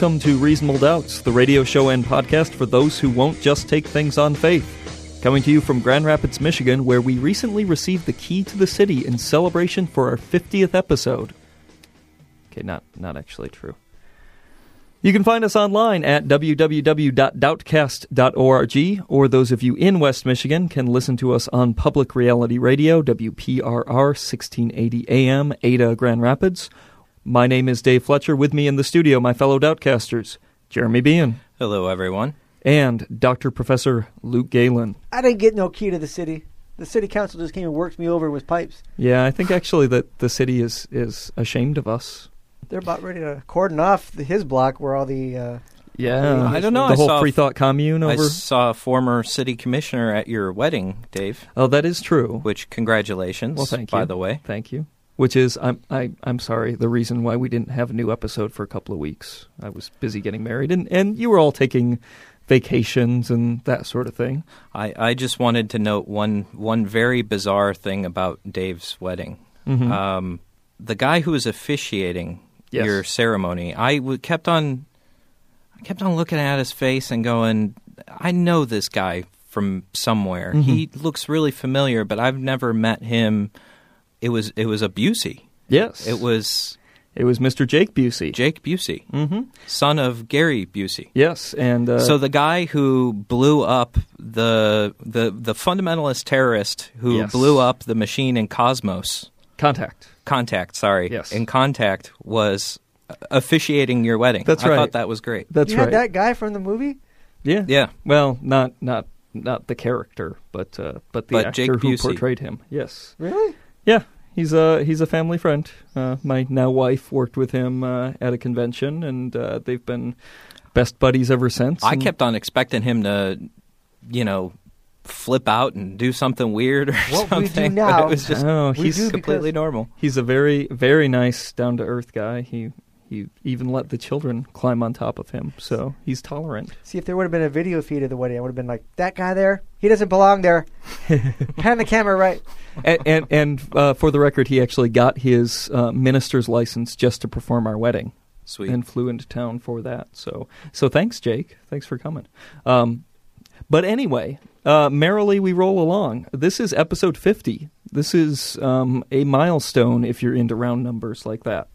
Welcome to Reasonable Doubts, the radio show and podcast for those who won't just take things on faith. Coming to you from Grand Rapids, Michigan, where we recently received the key to the city in celebration for our 50th episode. Okay, not not actually true. You can find us online at www.doubtcast.org, or those of you in West Michigan can listen to us on Public Reality Radio, WPRR 1680 AM, Ada, Grand Rapids. My name is Dave Fletcher. With me in the studio, my fellow Doubtcasters, Jeremy Beahan Hello, everyone. and Dr. Professor Luke Galen. I didn't get no key to the city. The city council just came and worked me over with pipes. Yeah, I think actually that the city is, is ashamed of us. They're about ready to cordon off the, his block where all the. Uh, Yeah, I don't know. The I whole saw- free thought commune I over. saw a former city commissioner at your wedding, Dave. oh, that is true. Which congratulations. Well, thank you. By the way, Thank you. Which is, I'm I, I'm sorry, the reason why we didn't have a new episode for a couple of weeks. I was busy getting married, and and you were all taking vacations and that sort of thing. I, I just wanted to note one one very bizarre thing about Dave's wedding. Mhm. Um, the guy who was officiating Yes. your ceremony, I w- kept on, I kept on looking at his face and going, I know this guy from somewhere. Mhm. He looks really familiar, but I've never met him. It was it was a Busey. yes, It was it was Mr. Jake Busey. Jake Busey, mm-hmm. son of Gary Busey. Yes, and uh, so the guy who blew up the the the fundamentalist terrorist who Yes. blew up the machine in Cosmos contact. Contact, sorry, Yes. in Contact was officiating your wedding. That's right. I thought that was great. That's you right. had that guy from the movie? Yeah, Yeah, Well, not not not the character, but uh, but the But actor Jake who Busey. portrayed him. Yes. Really? Yeah, he's a he's a family friend. Uh, my now wife worked with him uh, at a convention, and uh, they've been best buddies ever since. I kept on expecting him to, you know, flip out and do something weird or What we do something. now- but it was just Oh, We he's completely normal. he's a very very nice, down to earth guy. He he even let the children climb on top of him, so he's tolerant. See, if there would have been a video feed of the wedding, I would have been like, that guy there, he doesn't belong there. Pan the camera right. and and, and uh, for the record, he actually got his uh, minister's license just to perform our wedding. Sweet. and flew into town for that. So, so thanks, Jake. Thanks for coming. Um, but anyway, uh, merrily we roll along. This is episode fifty. This is um, a milestone if you're into round numbers like that.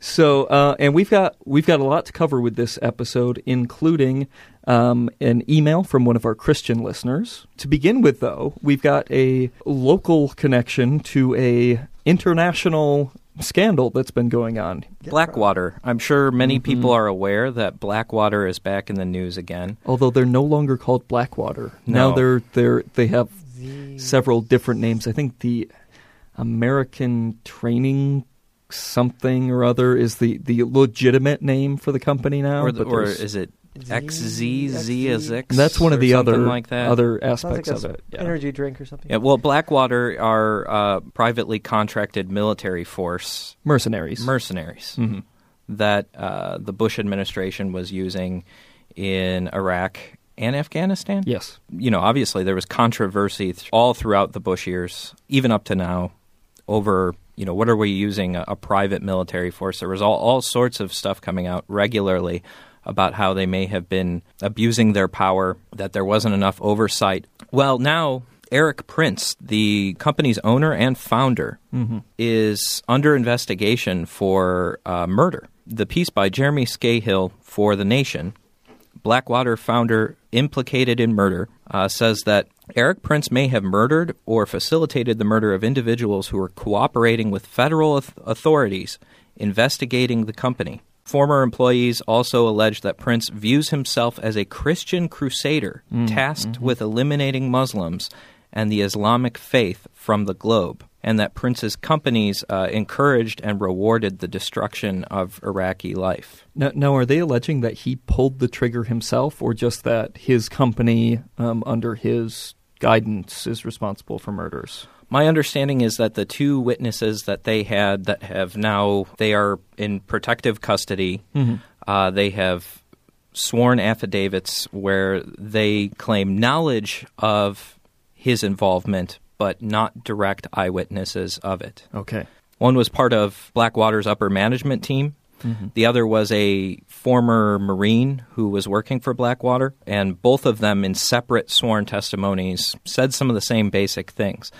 So, uh, and we've got we've got a lot to cover with this episode, including um, an email from one of our Christian listeners. To begin with, though, we've got a local connection to a international scandal that's been going on. Blackwater. I'm sure many Mhm. people are aware that Blackwater is back in the news again. Although they're no longer called Blackwater. Now they're they're they have several different names. I think the American Training something or other is the, the legitimate name for the company now. or, the, but or is it Z- XZ, Z as X? that's one of the other like that. other Sounds like aspects of it. Yeah. energy drink or something. Yeah, well, Blackwater are uh, privately contracted military force Mercenaries. mercenaries Mhm. that uh, the Bush administration was using in Iraq and Afghanistan. Yes. You know, obviously there was controversy th- all throughout the Bush years, even up to now, over you know what are we using a, a private military force. There was all, all sorts of stuff coming out regularly about how they may have been abusing their power, that there wasn't enough oversight. Well, now Erik Prince, the company's owner and founder, Mhm. is under investigation for uh, murder. The piece by Jeremy Scahill for The Nation, Blackwater founder implicated in murder, uh, says that Erik Prince may have murdered or facilitated the murder of individuals who were cooperating with federal authorities investigating the company. Former employees also allege that Prince views himself as a Christian crusader tasked with eliminating Muslims and the Islamic faith from the globe, and that Prince's companies uh, encouraged and rewarded the destruction of Iraqi life. Now, now, are they alleging that he pulled the trigger himself, or just that his company, um, under his guidance, is responsible for murders? My understanding is that the two witnesses that they had that have now they are in protective custody. Mm-hmm. Uh, they have sworn affidavits where they claim knowledge of his involvement, but not direct eyewitnesses of it. Okay. One was part of Blackwater's upper management team. Mm-hmm. The other was a former Marine who was working for Blackwater, and both of them, in separate sworn testimonies, said some of the same basic things.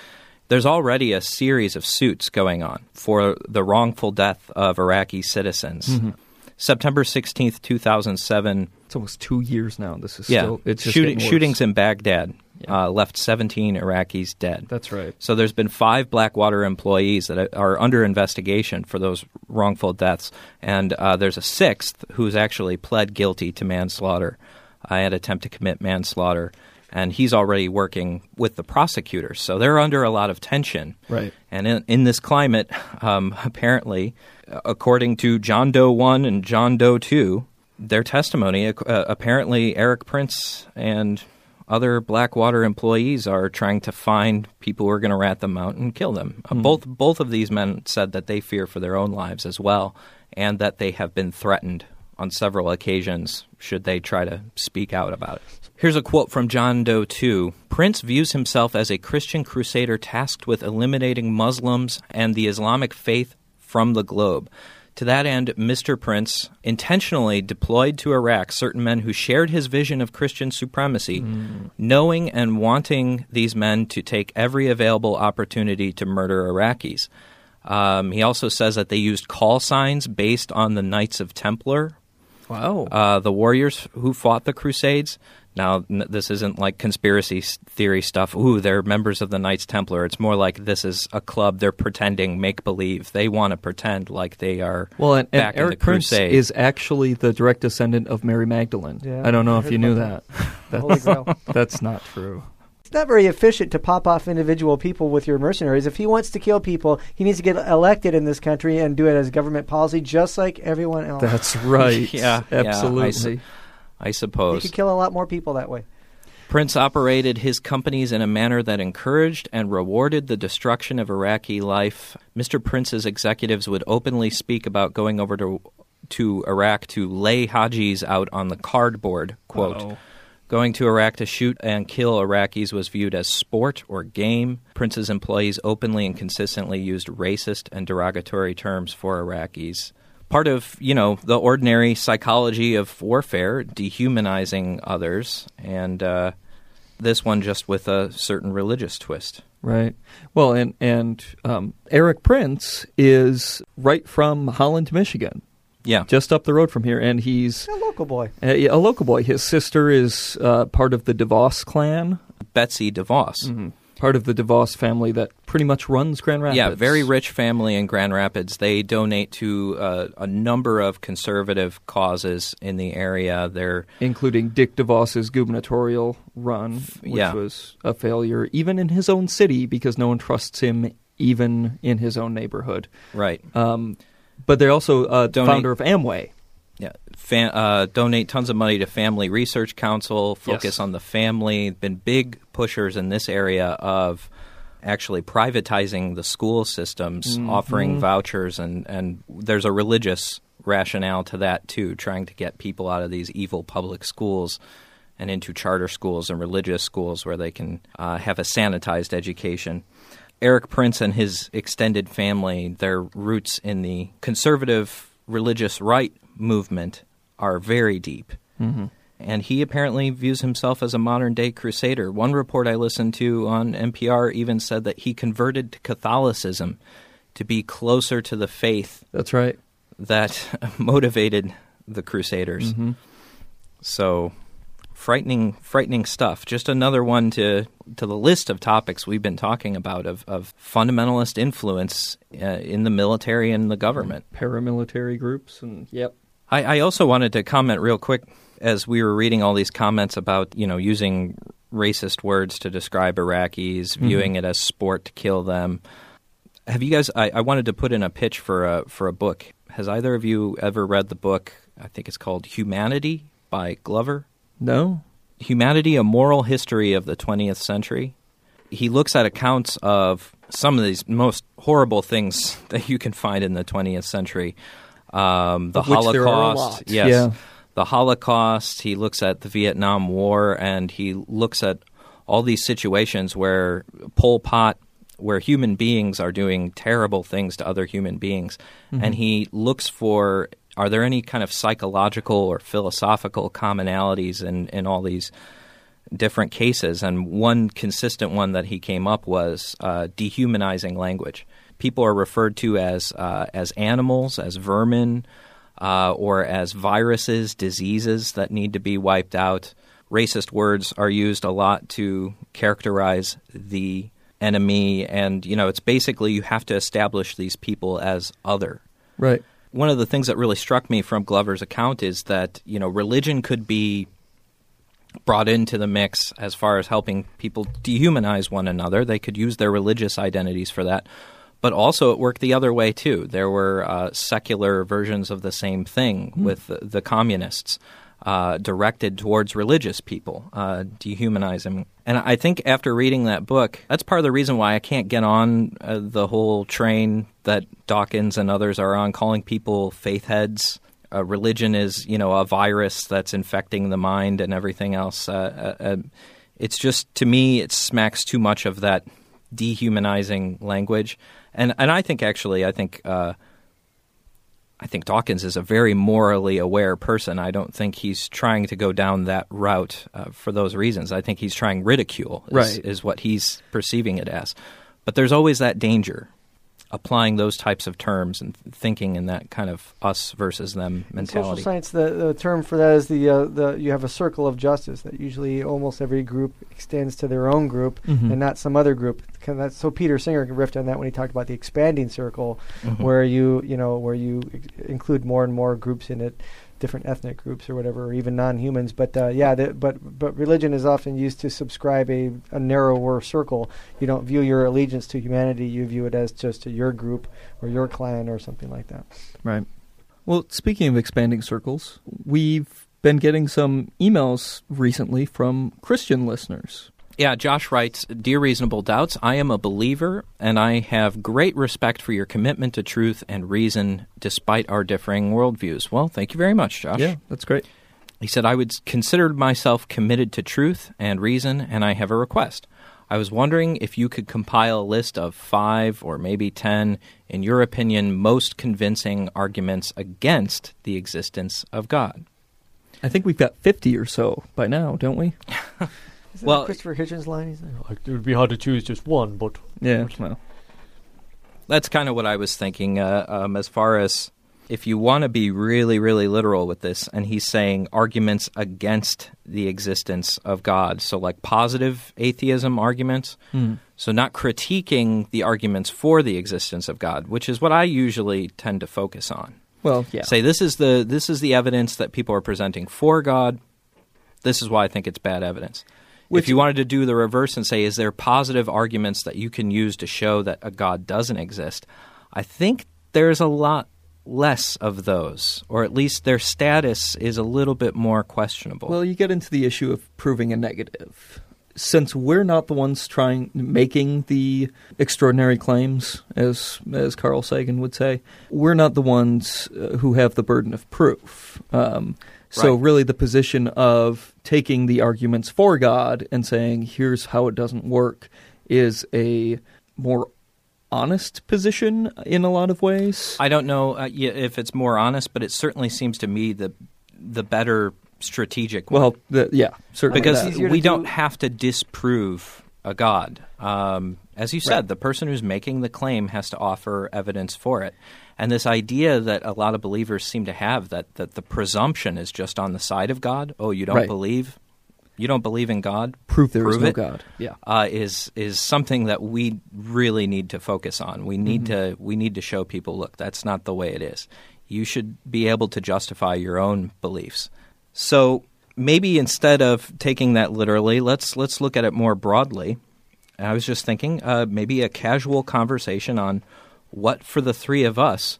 There's already a series of suits going on for the wrongful death of Iraqi citizens. Mm-hmm. September 16th, 2007, It's almost two years now. This is yeah, still it's just shooting, shootings in Baghdad Yeah. uh, left 17 Iraqis dead. That's right. So there's been five Blackwater employees that are under investigation for those wrongful deaths, and uh, there's a sixth who's actually pled guilty to manslaughter uh, and attempt to commit manslaughter, and he's already working with the prosecutors. So they're under a lot of tension. Right. And in, in this climate, um, apparently, according to John Doe 1 and John Doe 2, their testimony, uh, apparently Erik Prince and other Blackwater employees are trying to find people who are going to rat them out and kill them. Uh, both both of these men said that they fear for their own lives as well, and that they have been threatened on several occasions should they try to speak out about it. Here's a quote from John Doe 2. Prince views himself as a Christian crusader tasked with eliminating Muslims and the Islamic faith from the globe. To that end, Mr. Prince intentionally deployed to Iraq certain men who shared his vision of Christian supremacy, knowing and wanting these men to take every available opportunity to murder Iraqis. Um, he also says that they used call signs based on the Knights of Templar, Wow. uh, the warriors who fought the Crusades. Now, n- this isn't like conspiracy theory stuff. Ooh, they're members of the Knights Templar. It's more like this is a club. They're pretending, make believe. They want to pretend like they are well, and, and back in the Erik Prince Crusade. is actually the direct descendant of Mary Magdalene. Yeah, I don't know I if you knew about that. Holy That's, Grail. that's not true. It's not very efficient to pop off individual people with your mercenaries. If he wants to kill people, he needs to get elected in this country and do it as government policy, just like everyone else. That's right. Yeah, yeah, I suppose. You could kill a lot more people that way. Prince operated his companies in a manner that encouraged and rewarded the destruction of Iraqi life. Mr. Prince's executives would openly speak about going over to to Iraq to lay Hajis out on the cardboard. Quote. Uh-oh. Going to Iraq to shoot and kill Iraqis was viewed as sport or game. Prince's employees openly and consistently used racist and derogatory terms for Iraqis. Part of, you know, the ordinary psychology of warfare, dehumanizing others, and uh, this one just with a certain religious twist. Right. Well, and and um, Erik Prince is right from Holland, Michigan, Yeah. just up the road from here, and he's A local boy. a, a local boy. His sister is uh, part of the DeVos clan, Betsy DeVos. Part of the DeVos family that pretty much runs Grand Rapids. Yeah, very rich family in Grand Rapids. They donate to uh, a number of conservative causes in the area. They're including Dick DeVos's gubernatorial run, which yeah. was a failure, even in his own city, because no one trusts him, even in his own neighborhood. right. Um, but they're also uh, Donate- founder of Amway. Yeah, Fa- uh, donate tons of money to Family Research Council. Focus Yes. on the family. Been big pushers in this area of actually privatizing the school systems, offering vouchers, and and there's a religious rationale to that too, trying to get people out of these evil public schools and into charter schools and religious schools where they can uh, have a sanitized education. Erik Prince and his extended family, their roots in the conservative religious right movement are very deep. Mm-hmm. And he apparently views himself as a modern day crusader. One report I listened to on NPR even said that he converted to Catholicism to be closer to the faith That's right. that motivated the crusaders. Mm-hmm. So frightening frightening stuff. Just another one to to the list of topics we've been talking about of, of fundamentalist influence uh, in the military and the government. Paramilitary groups and yep. I, I also wanted to comment real quick as we were reading all these comments about you know using racist words to describe Iraqis, Mm-hmm. viewing it as sport to kill them. Have you guys? I, I wanted to put in a pitch for a for a book. Has either of you ever read the book? I think it's called Humanity by Glover. No. Humanity: A Moral History of the 20th Century. He looks at accounts of some of these most horrible things that you can find in the 20th century. Um, the Of which there are a Holocaust, yes, Yeah. The Holocaust. He looks at the Vietnam War, and he looks at all these situations where Pol Pot, where human beings are doing terrible things to other human beings, and he looks for are there any kind of psychological or philosophical commonalities in, in all these different cases, and one consistent one that he came up was uh, dehumanizing language. People are referred to as uh, as animals, as vermin, uh, or as viruses, diseases that need to be wiped out. Racist words are used a lot to characterize the enemy, and you know it's basically you have to establish these people as other Right. one of the things that really struck me from Glover's account is that you know religion could be brought into the mix as far as helping people dehumanize one another. They could use their religious identities for that, but also it worked the other way too. There were uh, secular versions of the same thing with the, the communists. Uh, directed towards religious people, uh, dehumanizing. And I think after reading that book, that's part of the reason why I can't get on uh, the whole train that Dawkins and others are on, calling people faith heads. Uh, religion is, you know, a virus that's infecting the mind and everything else. Uh, uh, uh, it's just to me, it smacks too much of that dehumanizing language. And and I think actually, I think. Uh, I think Dawkins is a very morally aware person. I don't think he's trying to go down that route uh, for those reasons. I think he's trying ridicule, is, Right. is what he's perceiving it as. But there's always that danger applying those types of terms and thinking in that kind of us versus them In mentality. social science, the, the term for that is the uh, the you have a circle of justice that usually almost every group extends to their own group Mhm. and not some other group. That's, so Peter Singer riffed on that when he talked about the expanding circle, Mhm. where you you know where you ex- include more and more groups in it, different ethnic groups or whatever, or even non-humans. But uh, yeah, the, but but religion is often used to subscribe a, a narrower circle. You don't view your allegiance to humanity; you view it as just to your group or your clan or something like that. Right. Well, speaking of expanding circles, we've been getting some emails recently from Christian listeners. Yeah, Josh writes Dear Reasonable Doubts, I am a believer and I have great respect for your commitment to truth and reason despite our differing worldviews. Well, thank you very much, Josh. Yeah, that's great. He said, I would consider myself committed to truth and reason, and I have a request. I was wondering if you could compile a list of five or maybe ten, in your opinion, most convincing arguments against the existence of God. I think we've got 50 or so by now, don't we? Is that Well- Christopher Hitchens' line? He's like, Like, it would be hard to choose just one, but Yeah, well. That's kind of what I was thinking uh, um, as far as if you want to be really, really literal with this, and he's saying arguments against the existence of God. So, like positive atheism arguments. Hmm. So, not critiquing the arguments for the existence of God, which is what I usually tend to focus on. Well, yeah. Say this is the this is the evidence that people are presenting for God. This is why I think it's bad evidence. Which- if you wanted to do the reverse and say, is there positive arguments that you can use to show that a God doesn't exist? I think there's a lot less of those, or at least their status is a little bit more questionable. Well, you get into the issue of proving a negative. Since we're not the ones trying making the extraordinary claims, as as Carl Sagan would say, we're not the ones uh, who have the burden of proof. Um, so Right. really, the position of taking the arguments for God and saying, "Here's how it doesn't work," is a more honest position in a lot of ways. I don't know uh, if it's more honest, but it certainly seems to me the the better strategic one. well, the, yeah, certainly because that. we do- don't have to disprove a god. Um, as you said, Right. the person who's making the claim has to offer evidence for it. And this idea that a lot of believers seem to have that, that the presumption is just on the side of God. Oh, you don't Right. believe? You don't believe in God? Proof there is prove no it. God. Yeah. Uh, is is something that we really need to focus on. We need Mm-hmm. to we need to show people, look, that's not the way it is. You should be able to justify your own beliefs. So maybe instead of taking that literally, let's let's look at it more broadly. I was just thinking, uh, maybe a casual conversation on what for the three of us,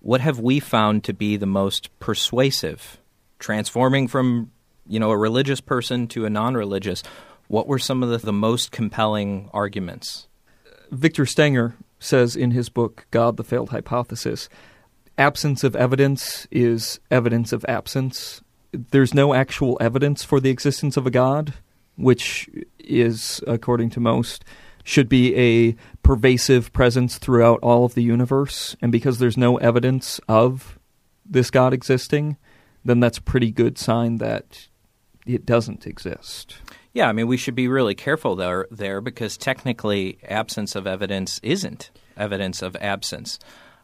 what have we found to be the most persuasive, transforming from you know a religious person to a non-religious. What were some of the, the most compelling arguments? Victor Stenger says in his book God the Failed Hypothesis absence of evidence is evidence of absence. There's no actual evidence for the existence of a God, which is, according to most, should be a pervasive presence throughout all of the universe. And because there's no evidence of this God existing, then that's a pretty good sign that it doesn't exist. Yeah, I mean, we should be really careful there, there because technically, absence of evidence isn't evidence of absence.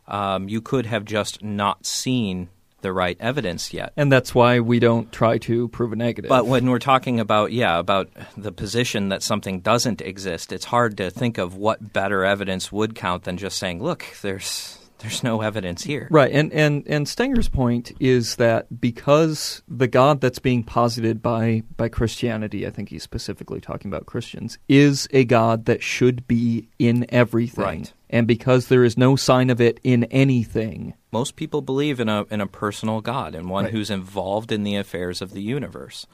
Um, you could have just not seen the right evidence yet. And that's why we don't try to prove a negative. But when we're talking about, yeah, about the position that something doesn't exist, it's hard to think of what better evidence would count than just saying, look, there's there's no evidence here. Right, and, and, and Stenger's point is that because the God that's being posited by, by Christianity, I think he's specifically talking about Christians, is a God that should be in everything. Right. And because there is no sign of it in anything. Most people believe in a, in a personal God and one Right. who's involved in the affairs of the universe.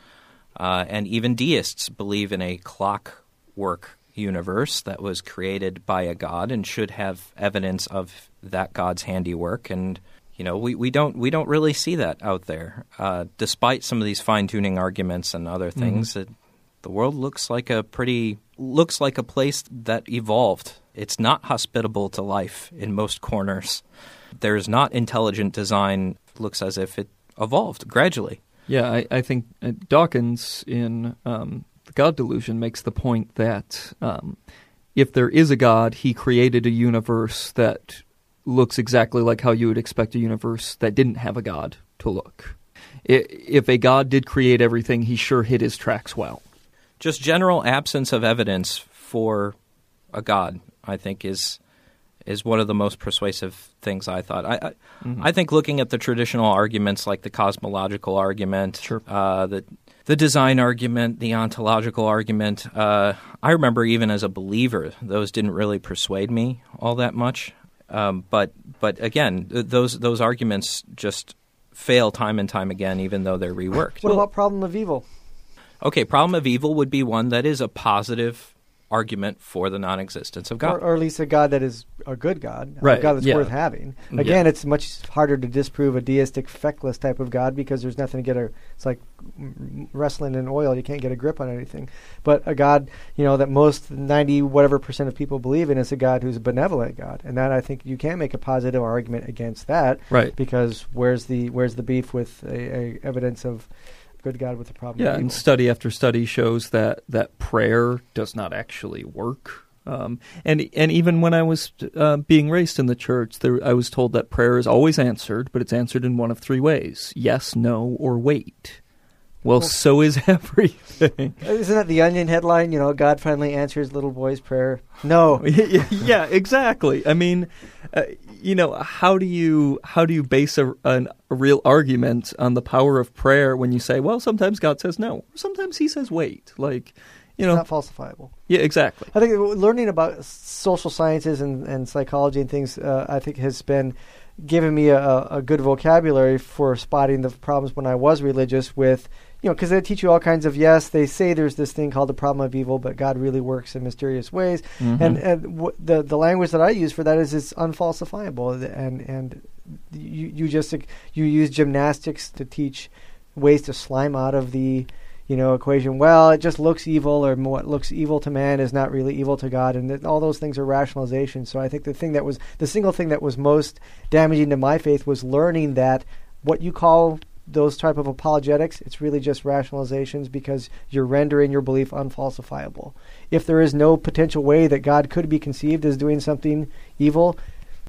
Uh, and even deists believe in a clockwork universe that was created by a god and should have evidence of that god's handiwork. And you know we, we don't we don't really see that out there. Uh, despite some of these fine-tuning arguments and other things it, the world looks like a pretty looks like a place that evolved. It's not hospitable to life in most corners. There's not intelligent design. Looks as if it evolved gradually. Yeah, I, I think uh, Dawkins in um, The God Delusion makes the point that um, if there is a God, he created a universe that looks exactly like how you would expect a universe that didn't have a God to look. If a God did create everything, he sure hit his tracks well. just general absence of evidence for a god i think is is one of the most persuasive things i thought i i, I think looking at the traditional arguments like the cosmological argument Sure. uh, the the design argument, the ontological argument. Uh, I remember even as a believer, those didn't really persuade me all that much. Um, but but again, th- those those arguments just fail time and time again, even though they're reworked. What about problem of evil? Okay, problem of evil would be one that is a positive argument for the non-existence of God. or at least a God that is a good God, Right, a God that's yeah. worth having. Mm-hmm. Again, it's much harder to disprove a deistic, feckless type of God because there's nothing to get a. It's like wrestling in oil; you can't get a grip on anything. But a God, you know, that most ninety whatever percent of people believe in is a God who's a benevolent God, and that I think you can't make a positive argument against that. Right. Because where's the where's the beef with a, a evidence of good God with the problem? Yeah, and study after study shows that that prayer does not actually work. Um, and and even when I was uh, being raised in the church, there, I was told that prayer is always answered, but it's answered in one of three ways: yes, no, or wait. Well, Well- so is everything. Isn't that the Onion headline? You know, God finally answers little boy's prayer. No, yeah, exactly. I mean, uh, you know, how do you how do you base a, an, a real argument on the power of prayer when you say, well, sometimes God says no, sometimes He says wait, like. You know, not falsifiable. yeah, exactly. I think learning about social sciences and, and psychology and things, uh, I think, has been giving me a, a good vocabulary for spotting the problems when I was religious. With you know, because they teach you all kinds of yes, they say there's this thing called the problem of evil, but God really works in mysterious ways. Mhm. And and w- the the language that I use for that is it's unfalsifiable, and and you you just you use gymnastics to teach ways to slime out of the you know equation. Well, it just looks evil, or what looks evil to man is not really evil to God, and that all those things are rationalizations. So I think the thing that was the single thing that was most damaging to my faith was learning that what you call those type of apologetics, it's really just rationalizations because you're rendering your belief unfalsifiable. If there is no potential way that God could be conceived as doing something evil,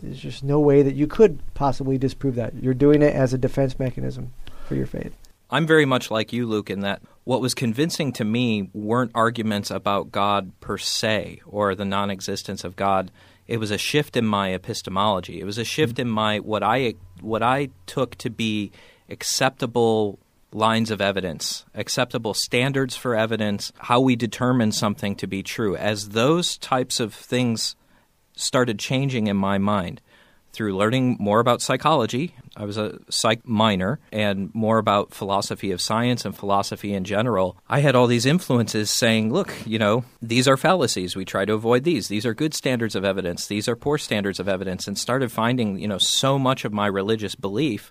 there's just no way that you could possibly disprove that. You're doing it as a defense mechanism for your faith. I'm very much like you, Luke, in that what was convincing to me weren't arguments about God per se or the non existence of God. It was a shift in my epistemology. It was a shift mm-hmm. in my what I what I took to be acceptable lines of evidence, acceptable standards for evidence, how we determine something to be true. As those types of things started changing in my mind through learning more about psychology, I was a psych minor, and more about philosophy of science and philosophy in general, I had all these influences saying, look, you know, these are fallacies. We try to avoid these. These are good standards of evidence. These are poor standards of evidence. And started finding, you know, so much of my religious belief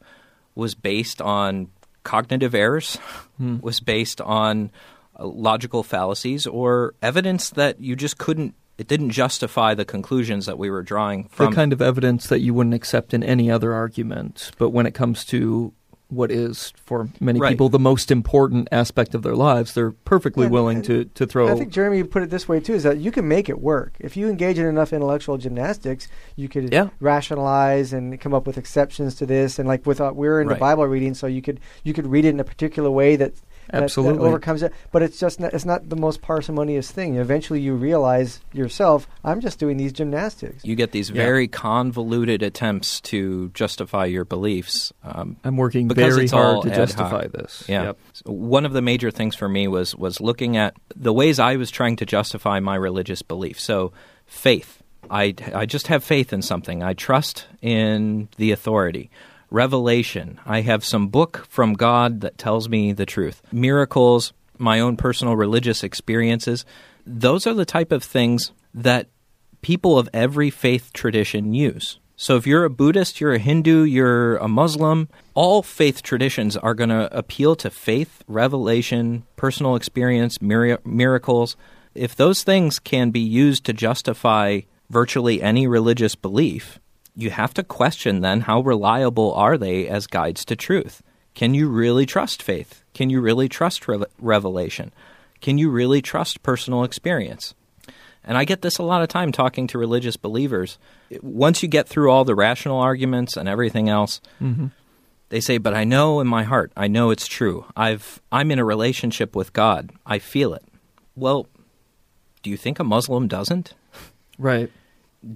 was based on cognitive errors, was based on uh, logical fallacies or evidence that you just couldn't it didn't justify the conclusions that we were drawing from the kind of evidence that you wouldn't accept in any other argument. But when it comes to what is for many Right. people the most important aspect of their lives, they're perfectly And- willing and to, to throw. I think Jeremy put it this way too: is that you can make it work if you engage in enough intellectual gymnastics. You could Yeah. rationalize and come up with exceptions to this, and like with uh, we're in the Bible reading, so you could you could read it in a particular way that that- that, Absolutely. overcomes it. But it's just not, it's not the most parsimonious thing. Eventually, you realize yourself, I'm just doing these gymnastics. you get these Yeah. very convoluted attempts to justify your beliefs. Um, I'm working because very it's all hard to ad hoc. justify this. Yeah. Yep. So one of the major things for me was was looking at the ways I was trying to justify my religious belief. So faith. I I just have faith in something. I trust in the authority. Revelation. I have some book from God that tells me the truth. Miracles, my own personal religious experiences. Those are the type of things that people of every faith tradition use. So if you're a Buddhist, you're a Hindu, you're a Muslim, all faith traditions are going to appeal to faith, revelation, personal experience, mira- miracles. If those things can be used to justify virtually any religious belief, you have to question then how reliable are they as guides to truth? Can you really trust faith? Can you really trust re- revelation? Can you really trust personal experience? And I get this a lot of time talking to religious believers. Once you get through all the rational arguments and everything else, mm-hmm. they say, "But I know in my heart, I know it's true. I've I'm in a relationship with God. I feel it." Well, do you think a Muslim doesn't? Right.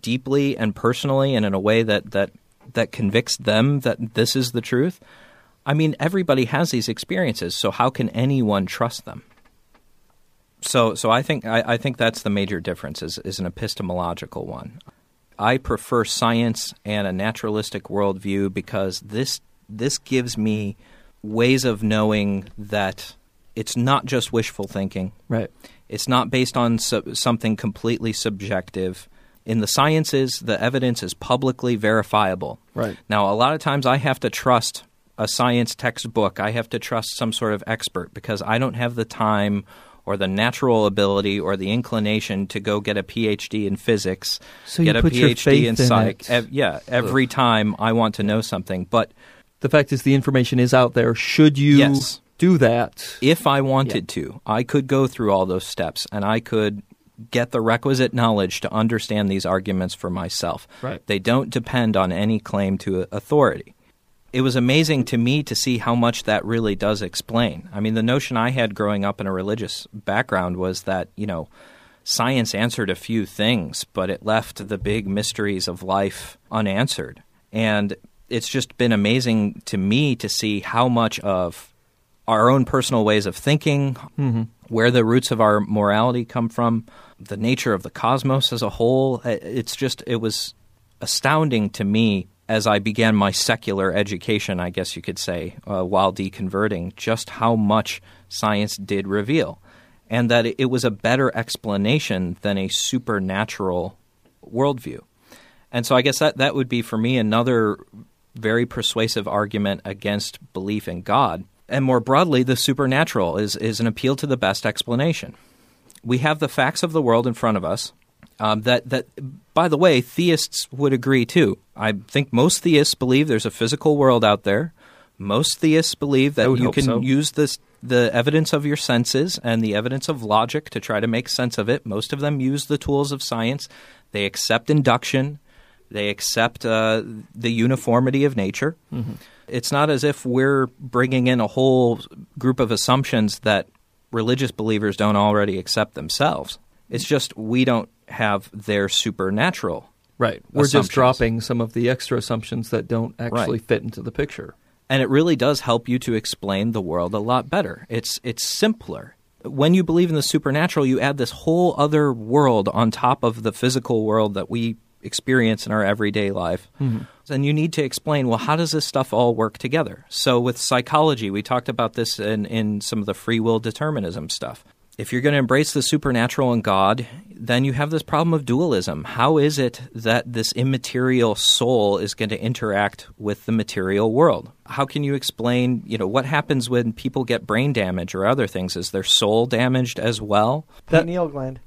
Deeply and personally and in a way that that that convicts them that this is the truth. I mean, everybody has these experiences, so how can anyone trust them? So, so I think I, I think that's the major difference is, is an epistemological one. I prefer science and a naturalistic worldview because this this gives me ways of knowing that it's not just wishful thinking. Right. It's not based on su- something completely subjective. In the sciences, the evidence is publicly verifiable. Right. Now, a lot of times I have to trust a science textbook. I have to trust some sort of expert because I don't have the time or the natural ability or the inclination to go get a PhD in physics, So you get a put your PhD faith in in psych. it. Ev- yeah, every time I want to know something. But The fact is, the information is out there. Should you Yes. do that? if I wanted to, I could go through all those steps and I could get the requisite knowledge to understand these arguments for myself. Right. They don't depend on any claim to authority. It was amazing to me to see how much that really does explain. I mean, the notion I had growing up in a religious background was that, you know, science answered a few things, but it left the big mysteries of life unanswered. And it's just been amazing to me to see how much of our own personal ways of thinking, mm-hmm. Where the roots of our morality come from, the nature of the cosmos as a whole. It's just, it was astounding to me as I began my secular education, I guess you could say, uh, while deconverting, just how much science did reveal. And that it, was a better explanation than a supernatural worldview. And so I guess that, that would be for me another very persuasive argument against belief in God. And more broadly, the supernatural is, is an appeal to the best explanation. We have the facts of the world in front of us. Um, that, that, by the way, theists would agree too. I think most theists believe there's a physical world out there. Most theists believe that you can so. use this, the evidence of your senses and the evidence of logic to try to make sense of it. Most of them use the tools of science. They accept induction. They accept uh, the uniformity of nature. It's not as if we're bringing in a whole group of assumptions that religious believers don't already accept themselves. It's just we don't have their supernatural. Right. We're just dropping some of the extra assumptions that don't actually Right. fit into the picture. and it really does help you to explain the world a lot better. It's it's simpler. When you believe in the supernatural, you add this whole other world on top of the physical world that we experience in our everyday life. Mm-hmm. And you need to explain, well, how does this stuff all work together? So with psychology, we talked about this in, in some of the free will determinism stuff. If you're going to embrace the supernatural and God, then you have this problem of dualism. How is it that this immaterial soul is going to interact with the material world? How can you explain, you know, what happens when people get brain damage or other things? Is their soul damaged as well? That- pineal gland.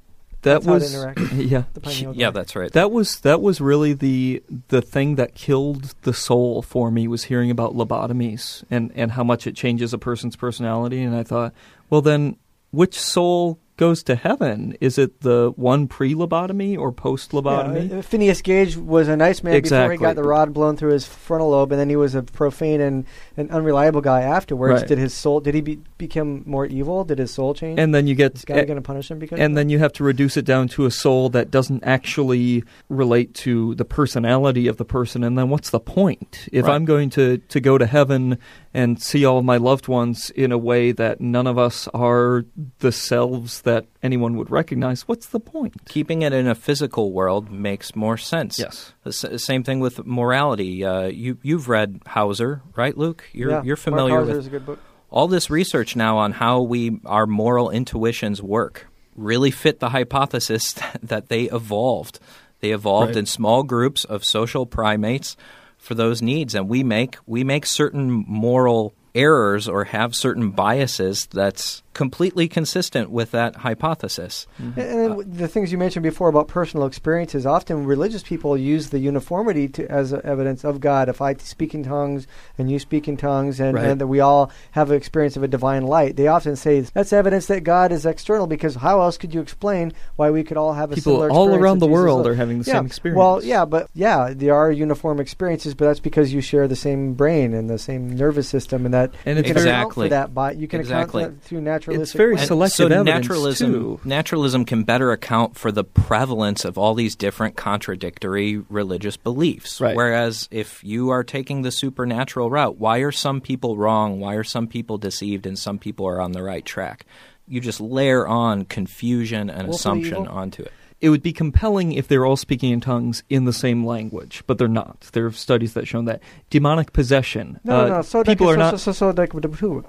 That That's was interacts. yeah. The Yeah, that's right. That was that was really the the thing that killed the soul for me was hearing about lobotomies and and how much it changes a person's personality and I thought, well then which soul goes to heaven? Is it the one pre-lobotomy or post-lobotomy? Yeah, uh, Phineas Gage was a nice man before he got the rod blown through his frontal lobe, and then he was a profane and an unreliable guy afterwards. Right. Did his soul? Did he be, become more evil? Did his soul change? and then you get is God going to punish him because? and then you have to reduce it down to a soul that doesn't actually relate to the personality of the person and then what's the point if Right. i'm going to, to go to heaven and see all of my loved ones in a way that none of us are the selves that anyone would recognize what's the point Keeping it in a physical world makes more sense. yes The s- same thing with morality. Uh, you you've read Hauser, right, Luke? You're yeah, you're familiar Mark Hauser with is a good book. all this research now on how we our moral intuitions work. Really fit the hypothesis that they evolved. They evolved Right. in small groups of social primates for those needs, and we make we make certain moral errors or have certain biases that's completely consistent with that hypothesis. And, and then w- the things you mentioned before about personal experiences, often religious people use the uniformity to, as evidence of God. If I speak in tongues and you speak in tongues, and, Right. and that we all have an experience of a divine light, they often say that's evidence that God is external. Because how else could you explain why we could all have a people similar all experience around the Jesus' world are having the yeah. same experience Well, yeah, but yeah, there are uniform experiences, but that's because you share the same brain and the same nervous system, and that And you it's can very- account for Exactly. that by you can Exactly. account for that through naturalistic. It's very ways. And selective so evidence, naturalism, too. naturalism can better account for the prevalence of all these different contradictory religious beliefs. Right. Whereas if you are taking the supernatural route, why are some people wrong? Why are some people deceived and some people are on the right track? You just layer on confusion and Willfully assumption evil? onto it. it would be compelling if they're all speaking in tongues in the same language, but they're not. There are studies that show that demonic possession. No, uh, no, no. So people so, are not. So, so, so, like, who?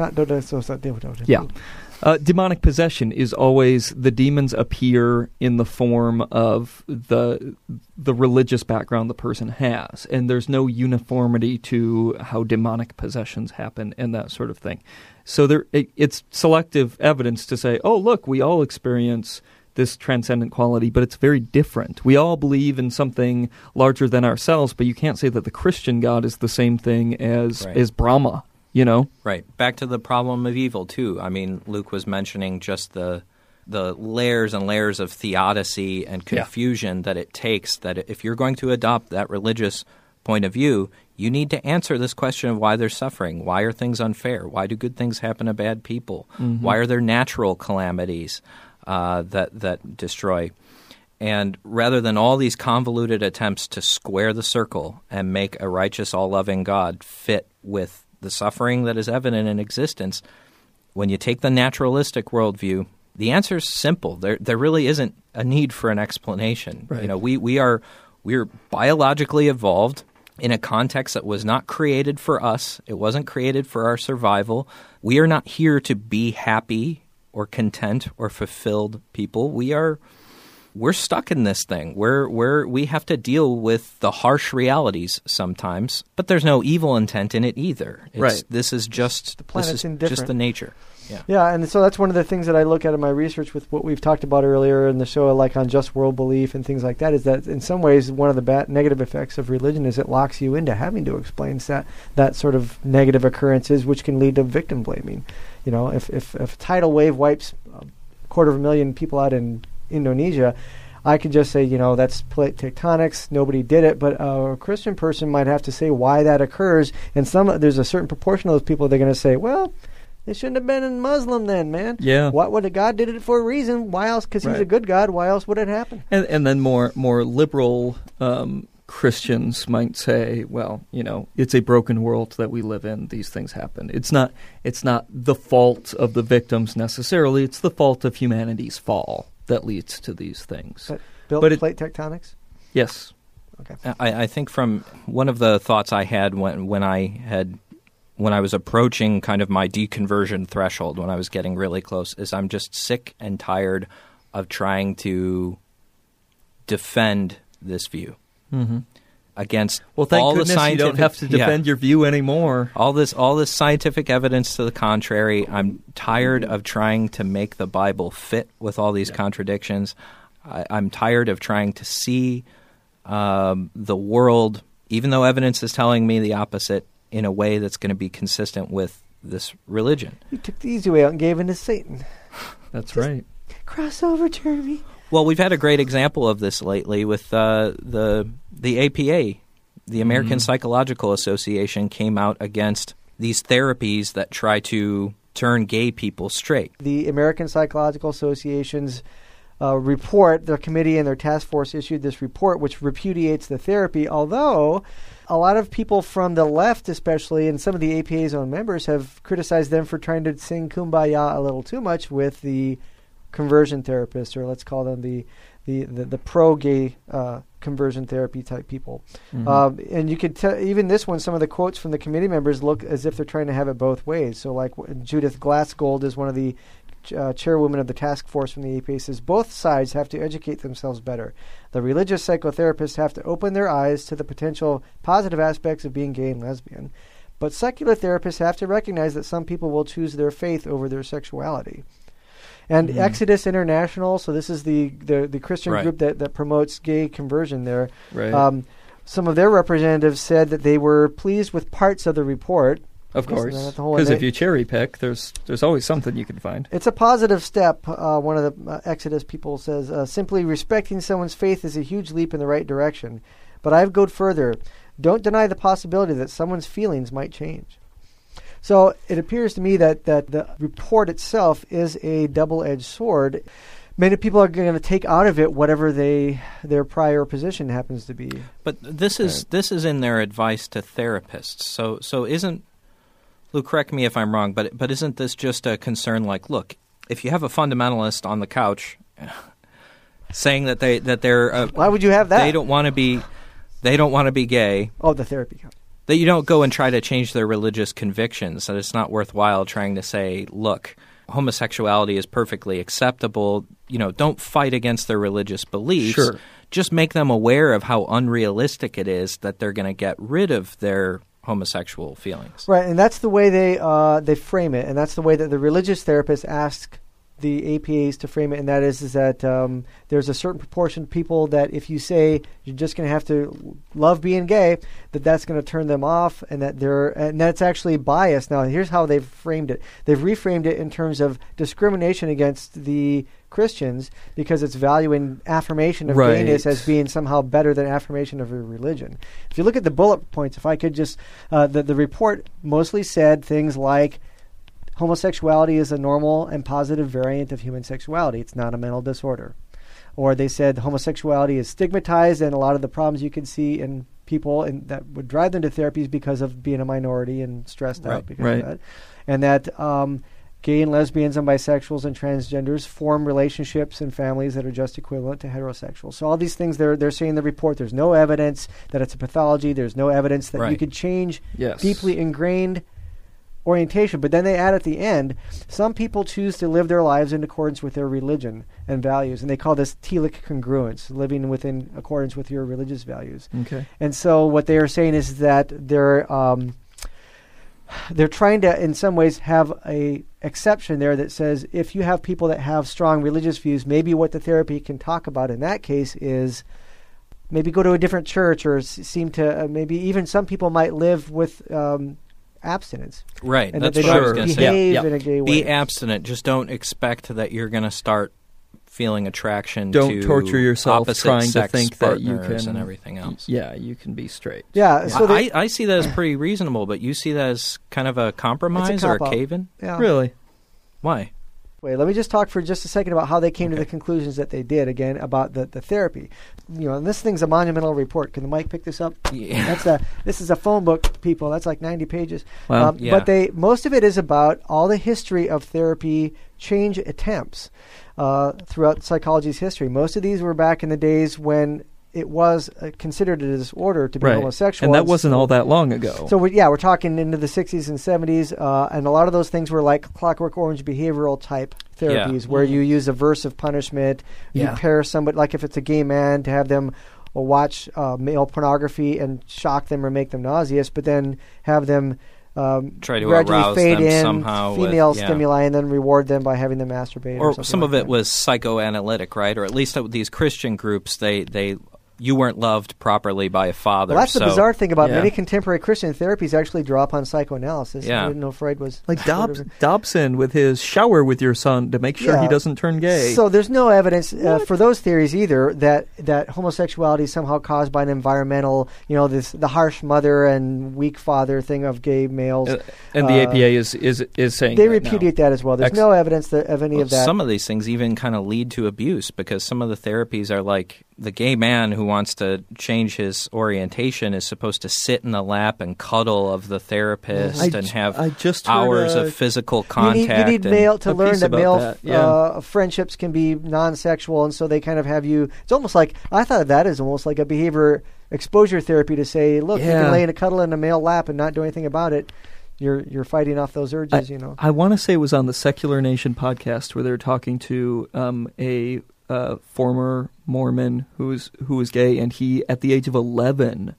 Not do- do- so- so- do- do- do- Yeah. Uh, demonic possession is always the demons appear in the form of the the religious background the person has, and there's no uniformity to how demonic possessions happen and that sort of thing. So there, it, it's selective evidence to say, oh, look, we all experience this transcendent quality, but it's very different. We all believe in something larger than ourselves, but you can't say that the Christian God is the same thing as Right. as Brahma. You know, Right. Back to the problem of evil too. I mean, Luke was mentioning just the the layers and layers of theodicy and Yeah. confusion that it takes that if you're going to adopt that religious point of view, you need to answer this question of why they're suffering. Why are things unfair? Why do good things happen to bad people? Why are there natural calamities uh, that that destroy? And rather than all these convoluted attempts to square the circle and make a righteous, all loving God fit with the suffering that is evident in existence, when you take the naturalistic worldview, the answer is simple. There, there really isn't a need for an explanation. Right. You know, we, we are we're biologically evolved in a context that was not created for us. It wasn't created for our survival. We are not here to be happy or content or fulfilled people. We are we're stuck in this thing. We're we're we have to deal with the harsh realities sometimes, but there's no evil intent in it either. It's, Right. This is just The this is indifferent. just the nature. Yeah. Yeah, and so that's one of the things that I look at in my research with what we've talked about earlier in the show, like on just world belief and things like that, is that in some ways one of the bad negative effects of religion is it locks you into having to explain that that sort of negative occurrences, which can lead to victim blaming. You know, if if, if a tidal wave wipes a quarter of a million people out in Indonesia. I could just say, you know, that's plate tectonics. Nobody did it, but a Christian person might have to say why that occurs. And some there's a certain proportion of those people they're going to say, well, they shouldn't have been a Muslim then, man. Yeah. What would God did it for a reason? Why else? Because he's a good God. Why else would it happen? and and then more more liberal um, Christians might say, well, you know, it's a broken world that we live in. These things happen. It's not it's not the fault of the victims necessarily. It's the fault of humanity's fall that leads to these things. But built But it- plate tectonics. yes. Okay. I, I think from one of the thoughts I had when when I had when I was approaching kind of my deconversion threshold, when I was getting really close, is I'm just sick and tired of trying to defend this view Mm-hmm. Against Well, thank all goodness the you don't have to yeah. defend your view anymore. all this all this scientific evidence to the contrary. I'm tired of trying to make the Bible fit with all these contradictions. I, I'm tired of trying to see um, the world, even though evidence is telling me the opposite, in a way that's going to be consistent with this religion. You took the easy way out and gave in to Satan. That's right. Crossover, Jeremy. Well, we've had a great example of this lately with uh, the the APA, the American Mhm. Psychological Association, came out against these therapies that try to turn gay people straight. The American Psychological Association's uh, report, their committee and their task force issued this report which repudiates the therapy, although a lot of people from the left, especially, and some of the APA's own members have criticized them for trying to sing kumbaya a little too much with the conversion therapists, or let's call them the the, the, the pro gay uh, conversion therapy type people. Mhm. Um, and you could tell, even this one, some of the quotes from the committee members look as if they're trying to have it both ways. So, like w- Judith Glassgold is one of the uh, chairwoman of the task force from the APA, says both sides have to educate themselves better. The religious psychotherapists have to open their eyes to the potential positive aspects of being gay and lesbian. But secular therapists have to recognize that some people will choose their faith over their sexuality. And Mhm. Exodus International, so this is the, the, the Christian Right. group that, that promotes gay conversion there. right. Um, some of their representatives said that they were pleased with parts of the report. of course. not the whole- Because if you cherry pick, there's there's always something you can find. It's a positive step. Uh, one of the uh, Exodus people says uh, simply respecting someone's faith is a huge leap in the right direction. But I've gone further. Don't deny the possibility that someone's feelings might change. So it appears to me that, that the report itself is a double-edged sword. Many people are going to take out of it whatever they their prior position happens to be. But this is this is in their advice to therapists. So so isn't Lou? Correct me if I'm wrong, but but isn't this just a concern? Like, look, if you have a fundamentalist on the couch saying that they that they're uh, Why would you have that? they don't want to be they don't want to be gay, Oh, the therapy couch. That you don't go and try to change their religious convictions. That it's not worthwhile trying to say, look, homosexuality is perfectly acceptable. You know, don't fight against their religious beliefs. Sure. Just make them aware of how unrealistic it is that they're going to get rid of their homosexual feelings. Right, and that's the way they uh, they frame it, and that's the way that the religious therapists ask the APAs to frame it, and that is is that um, there's a certain proportion of people that if you say you're just going to have to love being gay, that that's going to turn them off, and that they're and that's actually biased. Now, here's how they've framed it: they've reframed it in terms of discrimination against the Christians because it's valuing affirmation of Right. gayness as being somehow better than affirmation of a religion. If you look at the bullet points, if I could just, uh, the, the report mostly said things like homosexuality is a normal and positive variant of human sexuality. It's not a mental disorder. Or they said homosexuality is stigmatized, and a lot of the problems you can see in people and that would drive them to therapies because of being a minority and stressed Right. out because Right. of that. And that um, gay and lesbians and bisexuals and transgenders form relationships and families that are just equivalent to heterosexuals. So all these things they're they're saying in the report. There's no evidence that it's a pathology. There's no evidence that you could change Yes. deeply ingrained orientation. But then they add at the end, some people choose to live their lives in accordance with their religion and values, and they call this telic congruence, living within accordance with your religious values. Okay. And so what they are saying is that they're um, they're trying to, in some ways, have a exception there that says if you have people that have strong religious views, maybe what the therapy can talk about in that case is maybe go to a different church or s- seem to uh, maybe even some people might live with um, abstinence Right. and That's that they what I was going to say. behave Yeah, yeah. in a gay way. Be abstinent. Just don't expect that you're going to start feeling attraction Don't to torture yourself opposite trying to think that you partners can and everything else. Yeah, you can be straight. yeah, so they, I, I see that as pretty reasonable, but you see that as kind of a compromise or a cop-out. cave in? yeah. Really? Why? Wait, let me just talk for just a second about how they came to the conclusions that they did again about the, the therapy. You know, and this thing's a monumental report. Can the mic pick this up? Yeah. That's a this is a phone book, people. That's like 90 pages. Wow. Um, Yeah. But they most of it is about all the history of therapy change attempts uh, throughout psychology's history. Most of these were back in the days when it was uh, considered a disorder to be right. homosexual, and that wasn't all that long ago. so we, yeah, we're talking into the 60s and 70s, uh, and a lot of those things were like Clockwork Orange behavioral type Yeah. therapies, where you use aversive punishment. You Yeah. pair somebody, like if it's a gay man, to have them uh, watch uh, male pornography and shock them or make them nauseous, but then have them. Um, Try to gradually fade them in somehow with- female yeah. stimuli and then reward them by having them masturbate. Or, or some like of it was psychoanalytic, right? Or at least these Christian groups, they they you weren't loved properly by a father. Well, that's the bizarre thing about Yeah. many contemporary Christian therapies actually draw upon psychoanalysis. Yeah. I didn't know Freud was like Dob- supportive of- Dobson with his shower with your son to make sure he doesn't turn gay. So there's no evidence uh, for those theories either that that homosexuality is somehow caused by an environmental, you know, this the harsh mother and weak father thing of gay males. Uh, and the uh, APA is is is saying they that now. repudiate that as well. There's Ex- no evidence that, of any Well, of that. Some of these things even kind of lead to abuse because some of the therapies are like the gay man who wants to change his orientation is supposed to sit in the lap and cuddle of the therapist I and have I just heard hours a- of physical you contact. need, you need male to learn that male that, yeah. uh, friendships can be non-sexual, and so they kind of have you. It's almost like I thought of that as almost like a behavior exposure therapy to say, look, you can lay in a cuddle in a male lap and not do anything about it. You're you're fighting off those urges, you know. I want to say it was on the Secular Nation podcast where they were talking to um, a uh, former Mormon who was who was gay, and he at the age of eleven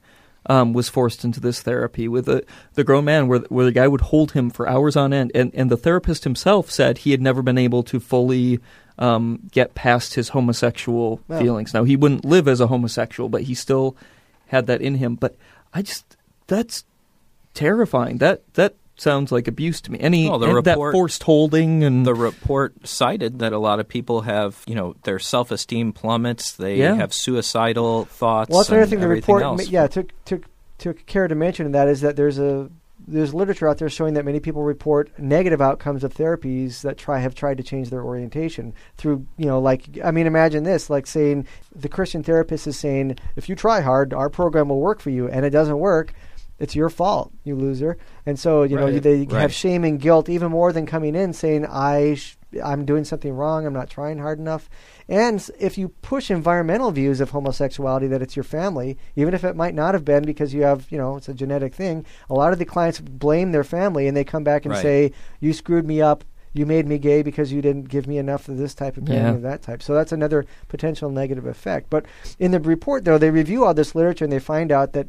um, was forced into this therapy with a, the grown man, where where the guy would hold him for hours on end, and and the therapist himself said he had never been able to fully. Um, get past his homosexual feelings. Now he wouldn't live as a homosexual, but he still had that in him. But I just that's terrifying. That that sounds like abuse to me. Any Well, the and that forced holding and the report cited that a lot of people have, you know, their self-esteem plummets. They Yeah. have suicidal thoughts. Well, that's another thing the report, else. ma- yeah, took took took care to mention in that is that there's a there's literature out there showing that many people report negative outcomes of therapies that try have tried to change their orientation through you know like I mean imagine this like saying the Christian therapist is saying if you try hard our program will work for you and it doesn't work it's your fault you loser and so you know Right, they right. have shame and guilt even more than coming in saying I sh- I'm doing something wrong I'm not trying hard enough and if you push environmental views of homosexuality that it's your family, even if it might not have been because you have, you know, it's a genetic thing, a lot of the clients blame their family and they come back and Right. say, You screwed me up. You made me gay because you didn't give me enough of this type of parenting Yeah. or that type. So that's another potential negative effect. But in the report, though, they review all this literature and they find out that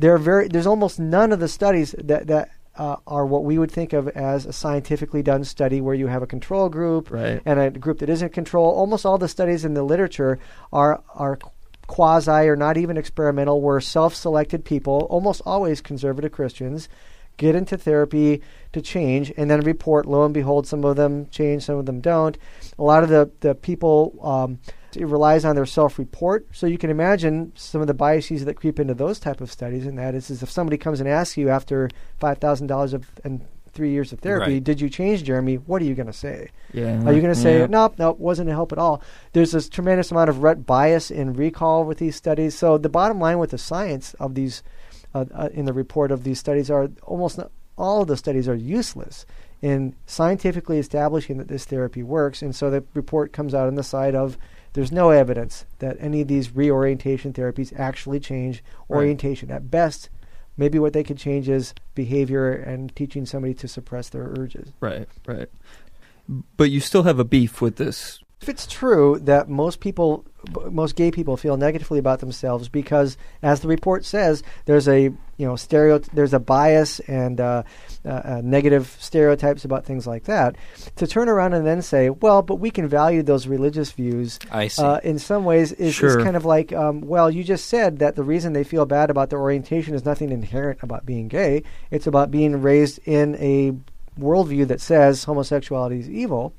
there are very there's almost none of the studies that that uh, are what we would think of as a scientifically done study where you have a control group Right. and a group that isn't control. Almost all the studies in the literature are are quasi or not even experimental, where self-selected people, almost always conservative Christians, get into therapy to change and then report. Lo and behold, some of them change, some of them don't. A lot of the the people. Um, it relies on their self-report, so you can imagine some of the biases that creep into those type of studies. And that is, is if somebody comes and asks you after five thousand dollars of and three years of therapy, Right. did you change, Jeremy? What are you going to say? yeah. Are you going to say, yeah. nope, nope, wasn't a help at all? There's this tremendous amount of rut bias in recall with these studies. So the bottom line with the science of these, uh, uh, in the report of these studies, are almost not, all of the studies are useless in scientifically establishing that this therapy works. And so the report comes out on the side of there's no evidence that any of these reorientation therapies actually change Right. orientation. At best, maybe what they could change is behavior and teaching somebody to suppress their urges. Right, right. But you still have a beef with this. If it's true that most people, most gay people feel negatively about themselves because, as the report says, there's a you know stereo, there's a bias and uh, uh, uh, negative stereotypes about things like that. To turn around and then say, well, but we can value those religious views. I see. Uh, in some ways, is, is kind of like, um, well, you just said that the reason they feel bad about their orientation is nothing inherent about being gay. It's about being raised in a worldview that says homosexuality is evil.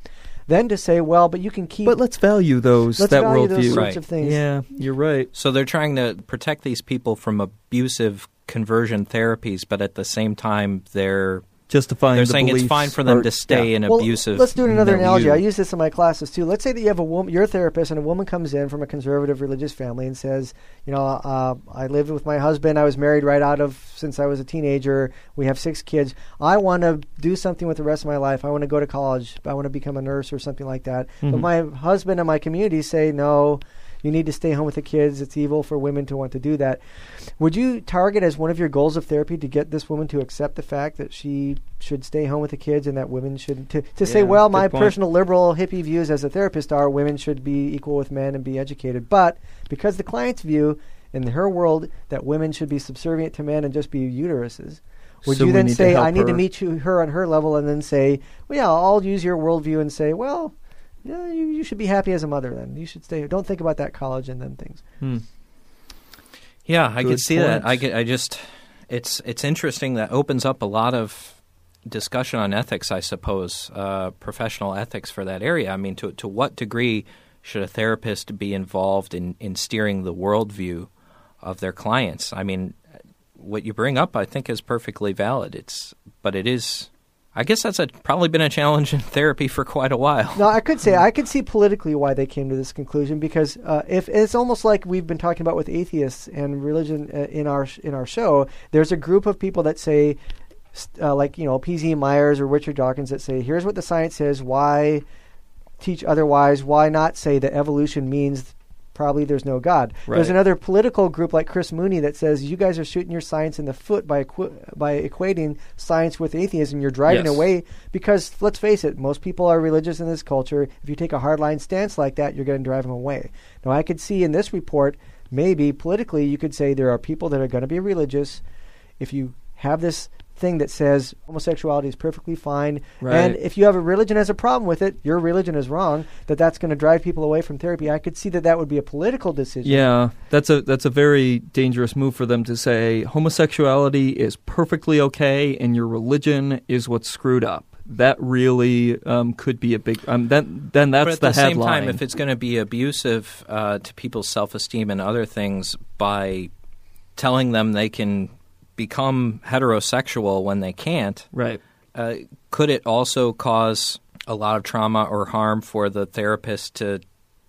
Then to say, well, but you can keep. But let's value those let's that value those sorts Right. of things. Yeah, you're right. So they're trying to protect these people from abusive conversion therapies, but at the same time, they're justifying. They're the saying it's fine for them or- to stay yeah. in Well, abusive. Let's do another analogy. milieu. I use this in my classes too. Let's say that you have a woman, you're a therapist, and a woman comes in from a conservative religious family and says, you know, uh, I lived with my husband. I was married right out of since I was a teenager. We have six kids. I want to do something with the rest of my life. I want to go to college. I want to become a nurse or something like that. But Mhm. my husband and my community say no. You need to stay home with the kids. It's evil for women to want to do that. Would you target as one of your goals of therapy to get this woman to accept the fact that she should stay home with the kids and that women should to, to say, well, my point. personal liberal hippie views as a therapist are women should be equal with men and be educated, but because the client's view in her world that women should be subservient to men and just be uteruses. Would So you then say, I need to meet you, her on her level, and then say, well, yeah, I'll use your worldview and say, well, yeah, you, you should be happy as a mother then. You should stay. Don't think about that college and then things. Hmm. Yeah, I Good can see that. I points. get, I just it's it's interesting that opens up a lot of discussion on ethics, I suppose, uh, professional ethics for that area. I mean, to to what degree should a therapist be involved in in steering the worldview of their clients? I mean, what you bring up, I think, is perfectly valid. It's but it is. I guess that's a, probably been a challenge in therapy for quite a while. No, I could say I could see politically why they came to this conclusion because uh, if it's almost like we've been talking about with atheists and religion uh, in our in our show, there's a group of people that say, uh, like you know P.Z. Myers or Richard Dawkins that say, here's what the science says. Why teach otherwise? Why not say that evolution means probably there's no God? There's another political group like Chris Mooney that says you guys are shooting your science in the foot by equi- by equating science with atheism. You're driving Yes. away because let's face it, most people are religious in this culture. If you take a hardline stance like that, you're going to drive them away. Now, I could see in this report, maybe politically, you could say there are people that are going to be religious. If you have this thing that says homosexuality is perfectly fine, Right. and if you have a religion has a problem with it, your religion is wrong. That that's going to drive people away from therapy. I could see that that would be a political decision. Yeah, that's a that's a very dangerous move for them to say homosexuality is perfectly okay and your religion is what's screwed up. That really um, could be a big. Um, then then that's but at the, the, same headline. time, if it's going to be abusive uh, to people's self-esteem and other things by telling them they can become heterosexual when they can't, right. uh, could it also cause a lot of trauma or harm for the therapist to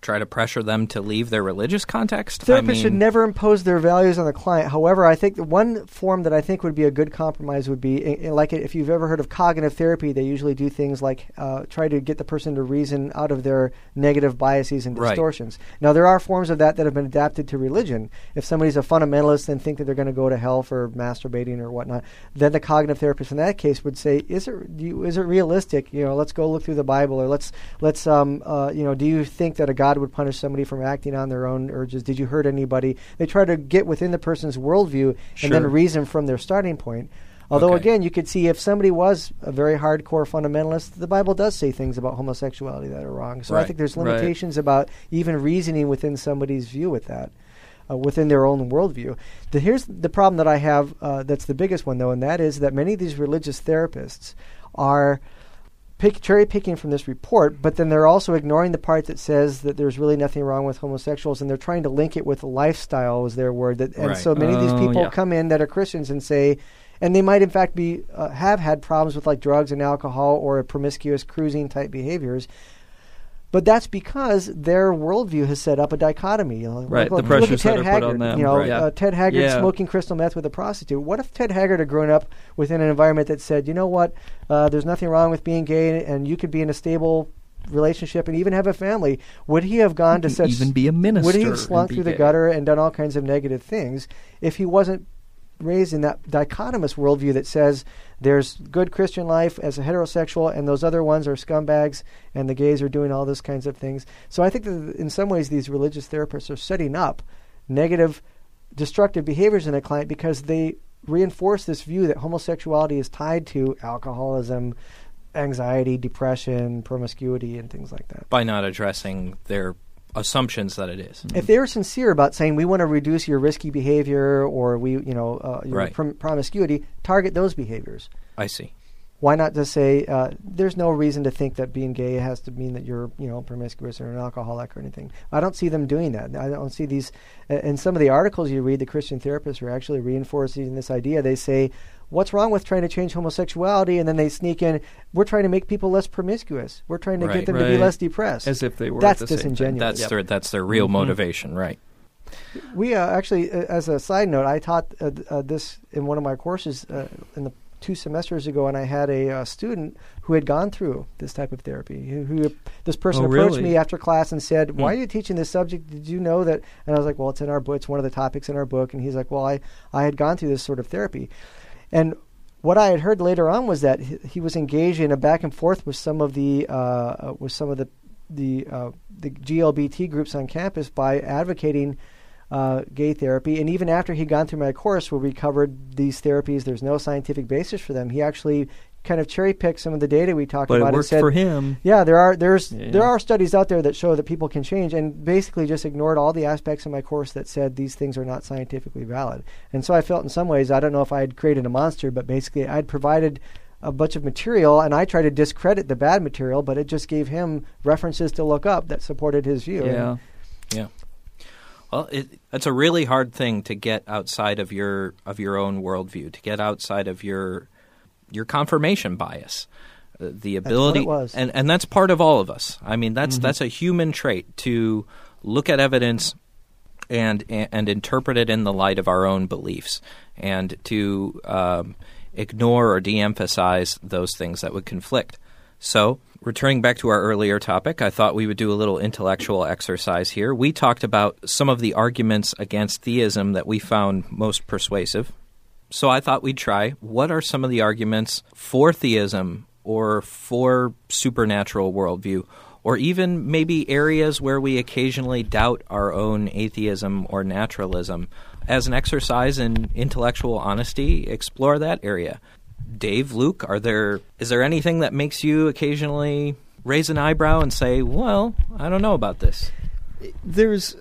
try to pressure them to leave their religious context? I Therapists should never impose their values on the client. However, I think the one form that I think would be a good compromise would be like if you've ever heard of cognitive therapy, they usually do things like uh, try to get the person to reason out of their negative biases and Right. distortions. Now, there are forms of that that have been adapted to religion. If somebody's a fundamentalist and think that they're going to go to hell for masturbating or whatnot, then the cognitive therapist in that case would say, "Is it do you, is it realistic? You know, let's go look through the Bible, or let's let's um uh, you know, do you think that a God would punish somebody from acting on their own urges? Did you hurt anybody? They try to get within the person's worldview and then reason from their starting point. Although Okay. again, you could see if somebody was a very hardcore fundamentalist, the Bible does say things about homosexuality that are wrong. So I think there's Right. limitations about even reasoning within somebody's view with that. Uh, within their own worldview. The, here's the problem that I have uh, that's the biggest one, though, and that is that many of these religious therapists are pick, cherry picking from this report, but then they're also ignoring the part that says that there's really nothing wrong with homosexuals, and they're trying to link it with lifestyle, was their word. That, and Right. so many of these Oh, people yeah. come in that are Christians and say, and they might in fact be uh, have had problems with like drugs and alcohol or promiscuous cruising type behaviors. But that's because their worldview has set up a dichotomy. You know, Right, Look, the look pressures at Ted that are put Haggard. on them, You know, right. uh, Ted Haggard Yeah. smoking crystal meth with a prostitute. What if Ted Haggard had grown up within an environment that said, you know what, uh, there's nothing wrong with being gay, and you could be in a stable relationship and even have a family? Would he have gone to He such? could even be a minister. would he have slunk through the gutter and done all kinds of negative things if he wasn't raised in that dichotomous worldview that says there's good Christian life as a heterosexual, and those other ones are scumbags, and the gays are doing all those kinds of things. So I think that in some ways these religious therapists are setting up negative, destructive behaviors in a client because they reinforce this view that homosexuality is tied to alcoholism, anxiety, depression, promiscuity, and things like that. by not addressing their assumptions that it is. If they're sincere about saying we want to reduce your risky behavior or we, you know, uh, your Right. prom- promiscuity, target those behaviors. I see. Why not just say uh, there's no reason to think that being gay has to mean that you're, you know, promiscuous or an alcoholic or anything. I don't see them doing that. I don't see these. uh, In some of the articles you read, the Christian therapists are actually reinforcing this idea. They say, what's wrong with trying to change homosexuality? And then they sneak in, we're trying to make people less promiscuous. We're trying to Right. get them to be less depressed. As if they were That's the disingenuous. That's Yep. their that's their real Mhm. motivation, right? We uh, actually, uh, as a side note, I taught uh, uh, this in one of my courses uh, in the two semesters ago, and I had a uh, student who had gone through this type of therapy. Who, who this person Oh, approached really? me after class and said, "Why Hmm. are you teaching this subject? Did you know that?" And I was like, "Well, it's in our book. It's one of the topics in our book." And he's like, "Well, I I had gone through this sort of therapy," and what I had heard later on was that he, was engaged in a back and forth with some of the uh, uh, with some of the the uh, the GLBT groups on campus by advocating uh, gay therapy. And even after he'd gone through my course where we covered these therapies, there's no scientific basis for them. He actually kind of cherry picked some of the data we talked But it about and worked said, for him. yeah, there are there's Yeah. there are studies out there that show that people can change, and basically just ignored all the aspects of my course that said these things are not scientifically valid. And so I felt in some ways I don't know if I had created a monster, but basically I'd provided a bunch of material, and I tried to discredit the bad material, but it just gave him references to look up that supported his view. Yeah. Yeah. Well, it, it's a really hard thing to get outside of your of your own worldview, to get outside of your your confirmation bias, uh, the ability, and and that's part of all of us. I mean, that's Mm-hmm. that's a human trait to look at evidence and and interpret it in the light of our own beliefs, and to um, ignore or de-emphasize those things that would conflict. So, returning back to our earlier topic, I thought we would do a little intellectual exercise here. We talked about some of the arguments against theism that we found most persuasive. So, I thought we'd try what are some of the arguments for theism or for supernatural worldview, or even maybe areas where we occasionally doubt our own atheism or naturalism. As an exercise in intellectual honesty, explore that area. Dave, Luke, are there is there anything that makes you occasionally raise an eyebrow and say, "Well, I don't know about this"? There's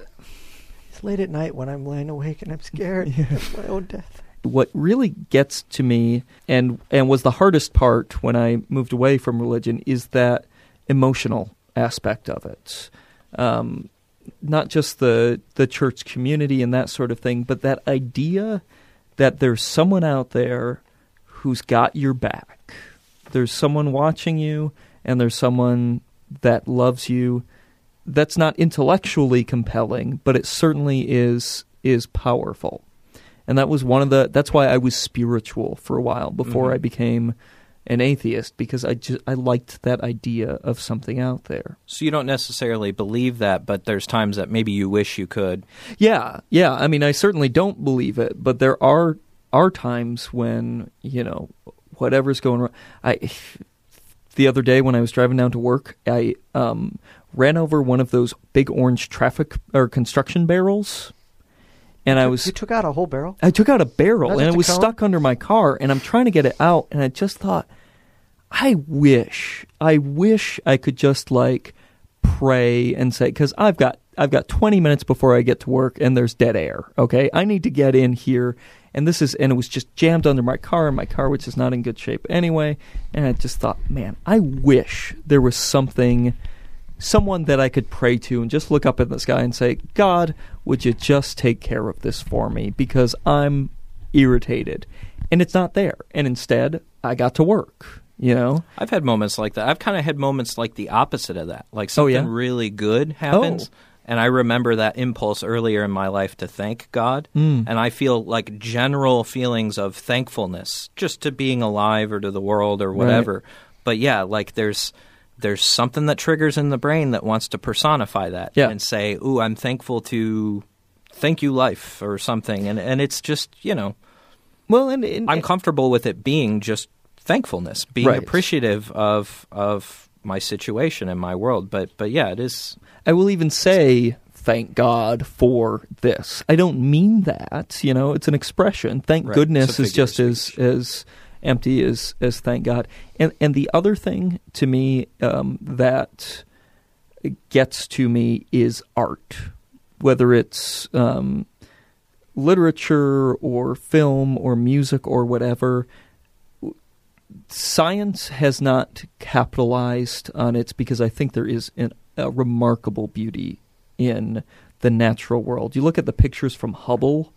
It's late at night when I'm laying awake and I'm scared of my own death. What really gets to me and and was the hardest part when I moved away from religion is that emotional aspect of it. Um, not just the the church community and that sort of thing, but that idea that there's someone out there who's got your back. There's someone watching you and there's someone that loves you. That's not intellectually compelling, but it certainly is is powerful and that was one of the that's why I was spiritual for a while before Mhm. I became an atheist because I just I liked that idea of something out there. So you don't necessarily believe that, but there's times that maybe you wish you could. Yeah, yeah. I mean, I certainly don't believe it, but there are are times when you know whatever's going wrong. I the other day when I was driving down to work, I um, ran over one of those big orange traffic or construction barrels, and I was You took out a whole barrel. I took out a barrel Not and it was cone? stuck under my car and I'm trying to get it out and I just thought I wish I wish I could just like pray and say cuz I've got I've got 20 minutes before I get to work and there's dead air, okay? I need to get in here and this is and it was just jammed under my car and my car which is not in good shape anyway and I just thought, man, I wish there was something someone that I could pray to and just look up in the sky and say, God, would you just take care of this for me? Because I'm irritated. And it's not there. And instead, I got to work, you know? I've had moments like that. I've kind of had moments like the opposite of that. Like Oh, something yeah? really good happens. Oh. And I remember that impulse earlier in my life to thank God. Mm. And I feel like general feelings of thankfulness just to being alive or to the world or whatever. But yeah, like there's there's something that triggers in the brain that wants to personify that Yeah. and say, "Ooh, I'm thankful to thank you life" or something. And and it's just, you know, Well, and, and I'm comfortable with it being just thankfulness, being Right. appreciative of of my situation and my world. But but yeah, it is. I will even say, thank God for this. I don't mean that, you know, it's an expression. Thank Right. goodness is just as as empty as as thank God. And and the other thing to me um, that gets to me is art, whether it's um, literature or film or music or whatever. Science has not capitalized on it because I think there is an, a remarkable beauty in the natural world. You look at the pictures from Hubble,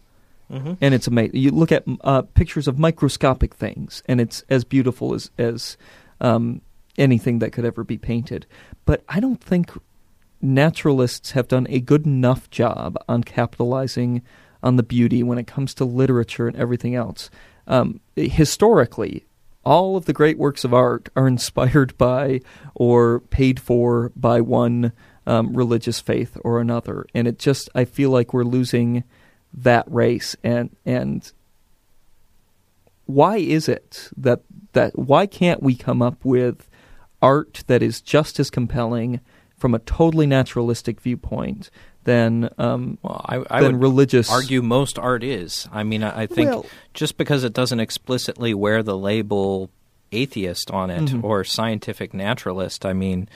Mhm. and it's amazing. You look at uh, pictures of microscopic things, and it's as beautiful as as um, anything that could ever be painted. But I don't think naturalists have done a good enough job on capitalizing on the beauty when it comes to literature and everything else. Um, historically, all of the great works of art are inspired by or paid for by one um, religious faith or another, and it just I feel like we're losing that race and and why is it that that why can't we come up with art that is just as compelling from a totally naturalistic viewpoint than um, Well, I, I than would religious argue most art is. I mean, I, I think Well- just because it doesn't explicitly wear the label atheist on it Mhm. or scientific naturalist, I mean,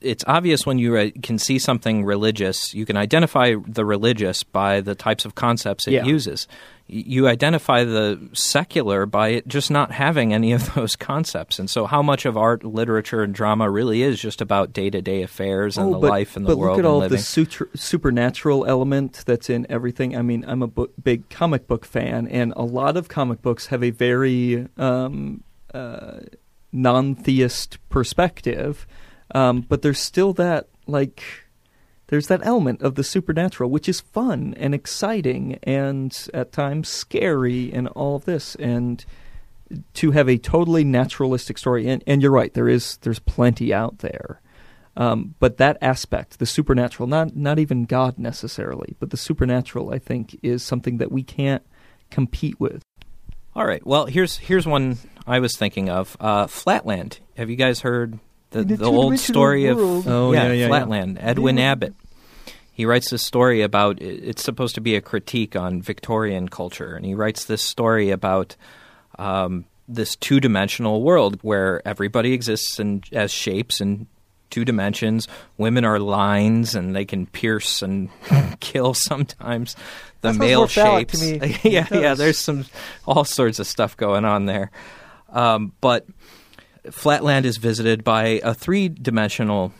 it's obvious when you uh, can see something religious, you can identify the religious by the types of concepts it Yeah. uses. You identify the secular by it just not having any of those concepts. And so, how much of art, literature, and drama really is just about day to day affairs and Oh, the but, life and the world? but look at all the sutra- supernatural element that's in everything. I mean, I'm a bo- big comic book fan, and a lot of comic books have a very um, uh, non-theist perspective, um, but there's still that like there's that element of the supernatural, which is fun and exciting, and at times scary, and all of this, and to have a totally naturalistic story. And, and you're right, there is there's plenty out there. Um, but that aspect, the supernatural, not not even God necessarily, but the supernatural, I think, is something that we can't compete with. All right. Well, here's here's one I was thinking of. Uh, Flatland. Have you guys heard the, In the old two-dimensional story of. Oh, yeah, yeah, yeah. Flatland? Edwin Yeah. Abbott. He writes this story about it's supposed to be a critique on Victorian culture, and he writes this story about um, this two-dimensional world where everybody exists in, as shapes in two dimensions. Women are lines, and they can pierce and kill sometimes. The That male more to shapes, me. yeah, yeah. There's some all sorts of stuff going on there, um, but Flatland is visited by a three-dimensional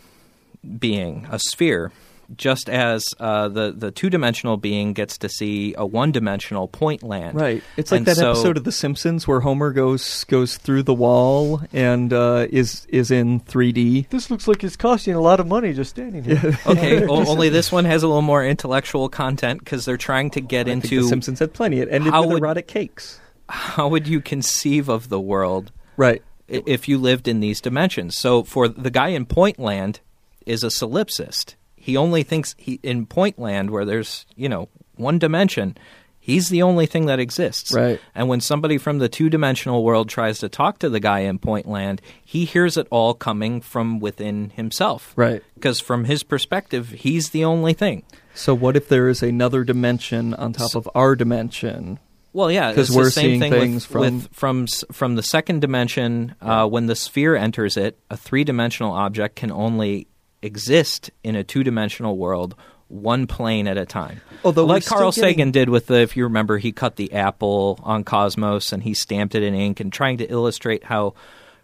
being, a sphere, just as uh, the the two-dimensional being gets to see a one-dimensional point land. Right. It's like And that so- episode of The Simpsons where Homer goes goes through the wall and uh, is is in 3D. This looks like it's costing a lot of money just standing here. Okay, o- only this one has a little more intellectual content because they're trying to get I think into The Simpsons had plenty. It ended How with would- erotic cakes. how would you conceive of the world Right. If you lived in these dimensions. So for the guy in Pointland is a solipsist. He only thinks he in Pointland where there's, you know, one dimension, he's the only thing that exists. Right. And when somebody from the two-dimensional world tries to talk to the guy in Pointland, he hears it all coming from within himself. Right. Because from his perspective, he's the only thing. So what if there is another dimension on top of our dimension? Well, yeah, 'Cause it's we're the same seeing thing things with, from- with from from the second dimension. Uh, when the sphere enters it, a three-dimensional object can only exist in a two-dimensional world, one plane at a time. Although like Carl getting- Sagan did with the, if you remember, he cut the apple on Cosmos and he stamped it in ink, and trying to illustrate how,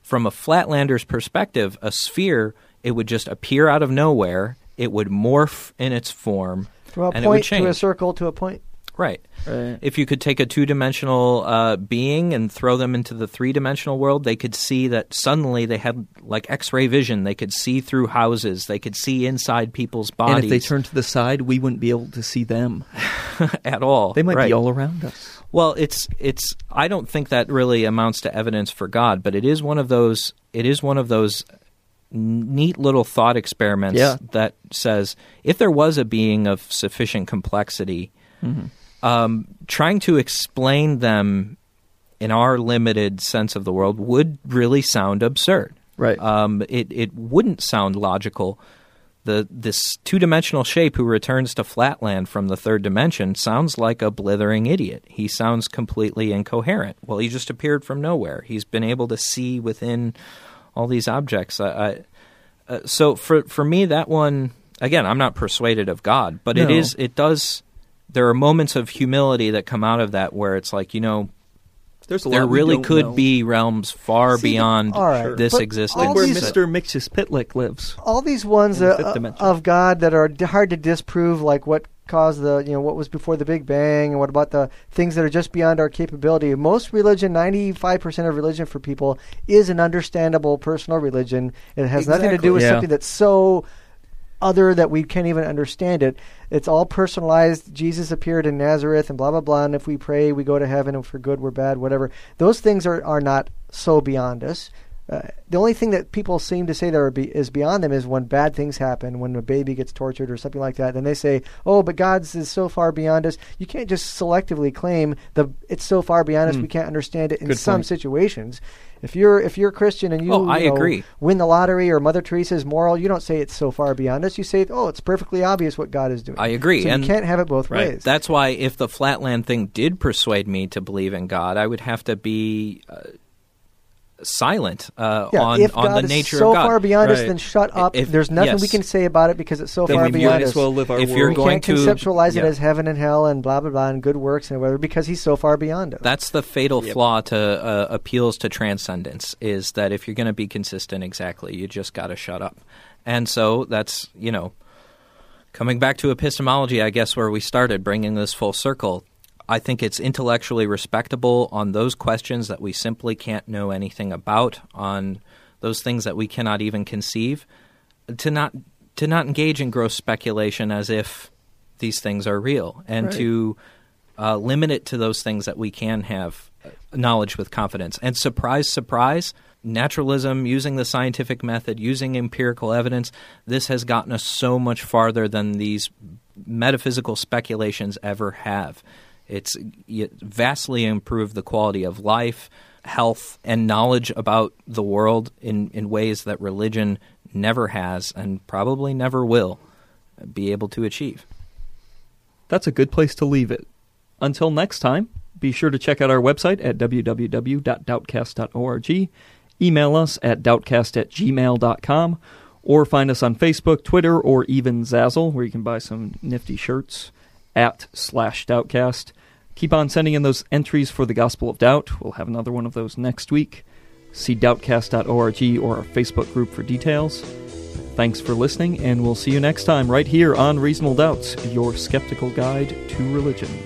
from a flatlander's perspective, a sphere it would just appear out of nowhere. It would morph in its form, From a and it would point to a circle to a point. Right. Right. If you could take a two dimensional uh, being and throw them into the three dimensional world, they could see that suddenly they had like X ray vision. They could see through houses. They could see inside people's bodies And if they turned to the side, we wouldn't be able to see them. at all. They might Right. be all around us. Well, it's it's. I don't think that really amounts to evidence for God, but it is one of those. It is one of those neat little thought experiments Yeah. that says if there was a being of sufficient complexity, um, trying to explain them in our limited sense of the world would really sound absurd. Right. Um, it it wouldn't sound logical. The this two dimensional shape who returns to flatland from the third dimension sounds like a blithering idiot. He sounds completely incoherent. Well, he just appeared from nowhere. He's been able to see within all these objects. I, I, uh, so for for me, that one again, I'm not persuaded of God, but it No. is it does. There are moments of humility that come out of that where it's like you know There's a there lot really could know. be realms far See, beyond all right, this but existence. like where Mr. Mxyzptlk lives. All these ones the uh, uh, of God that are hard to disprove, like what caused the you know what was before the Big Bang, and what about the things that are just beyond our capability? Most religion, ninety five percent of religion for people, is an understandable personal religion. It has nothing to do with Yeah. something that's so other that we can't even understand it. It's all personalized. Jesus appeared in Nazareth and blah blah blah. And if we pray, we go to heaven. And we're good, we're bad. Whatever. Those things are are not so beyond us. Uh, the only thing that people seem to say that are be, is beyond them is when bad things happen, when a baby gets tortured or something like that. Then they say, "Oh, but God's is so far beyond us." You can't just selectively claim the it's so far beyond us we can't understand it in Good some point. situations. If you're if you're a Christian and you, Oh, I you know, agree. win the lottery or Mother Teresa's moral, you don't say it's so far beyond us. You say, "Oh, it's perfectly obvious what God is doing." I agree, So and- you can't have it both Right. ways. That's why if the flatland thing did persuade me to believe in God, I would have to be uh, silent uh, yeah, on if on the nature so of God. So far beyond us, then shut up. If- There's nothing we can say about it because it's so Then far we beyond might as us. well live our If world. you're we going can't to- conceptualize it as heaven and hell and blah blah blah and good works and whatever because He's so far beyond us. That's the fatal flaw to uh, appeals to transcendence is that if you're going to be consistent, exactly, you just got to shut up. And so that's you know, coming back to epistemology, I guess where we started, bringing this full circle. I think it's intellectually respectable on those questions that we simply can't know anything about, on those things that we cannot even conceive, to not to not engage in gross speculation as if these things are real, and Right. to uh, limit it to those things that we can have uh, knowledge with confidence. And surprise, surprise, naturalism, using the scientific method, using empirical evidence, this has gotten us so much farther than these metaphysical speculations ever have. It's vastly improved the quality of life, health, and knowledge about the world in, in ways that religion never has and probably never will be able to achieve. That's a good place to leave it. Until next time, be sure to check out our website at www.doubtcast.org, email us at doubtcast at gmail.com, or find us on Facebook, Twitter, or even Zazzle, where you can buy some nifty shirts at slash doubtcast. Keep on sending in those entries for the Gospel of Doubt. We'll have another one of those next week. See doubtcast.org or our Facebook group for details. Thanks for listening, and we'll see you next time right here on Reasonable Doubts, your skeptical guide to religion.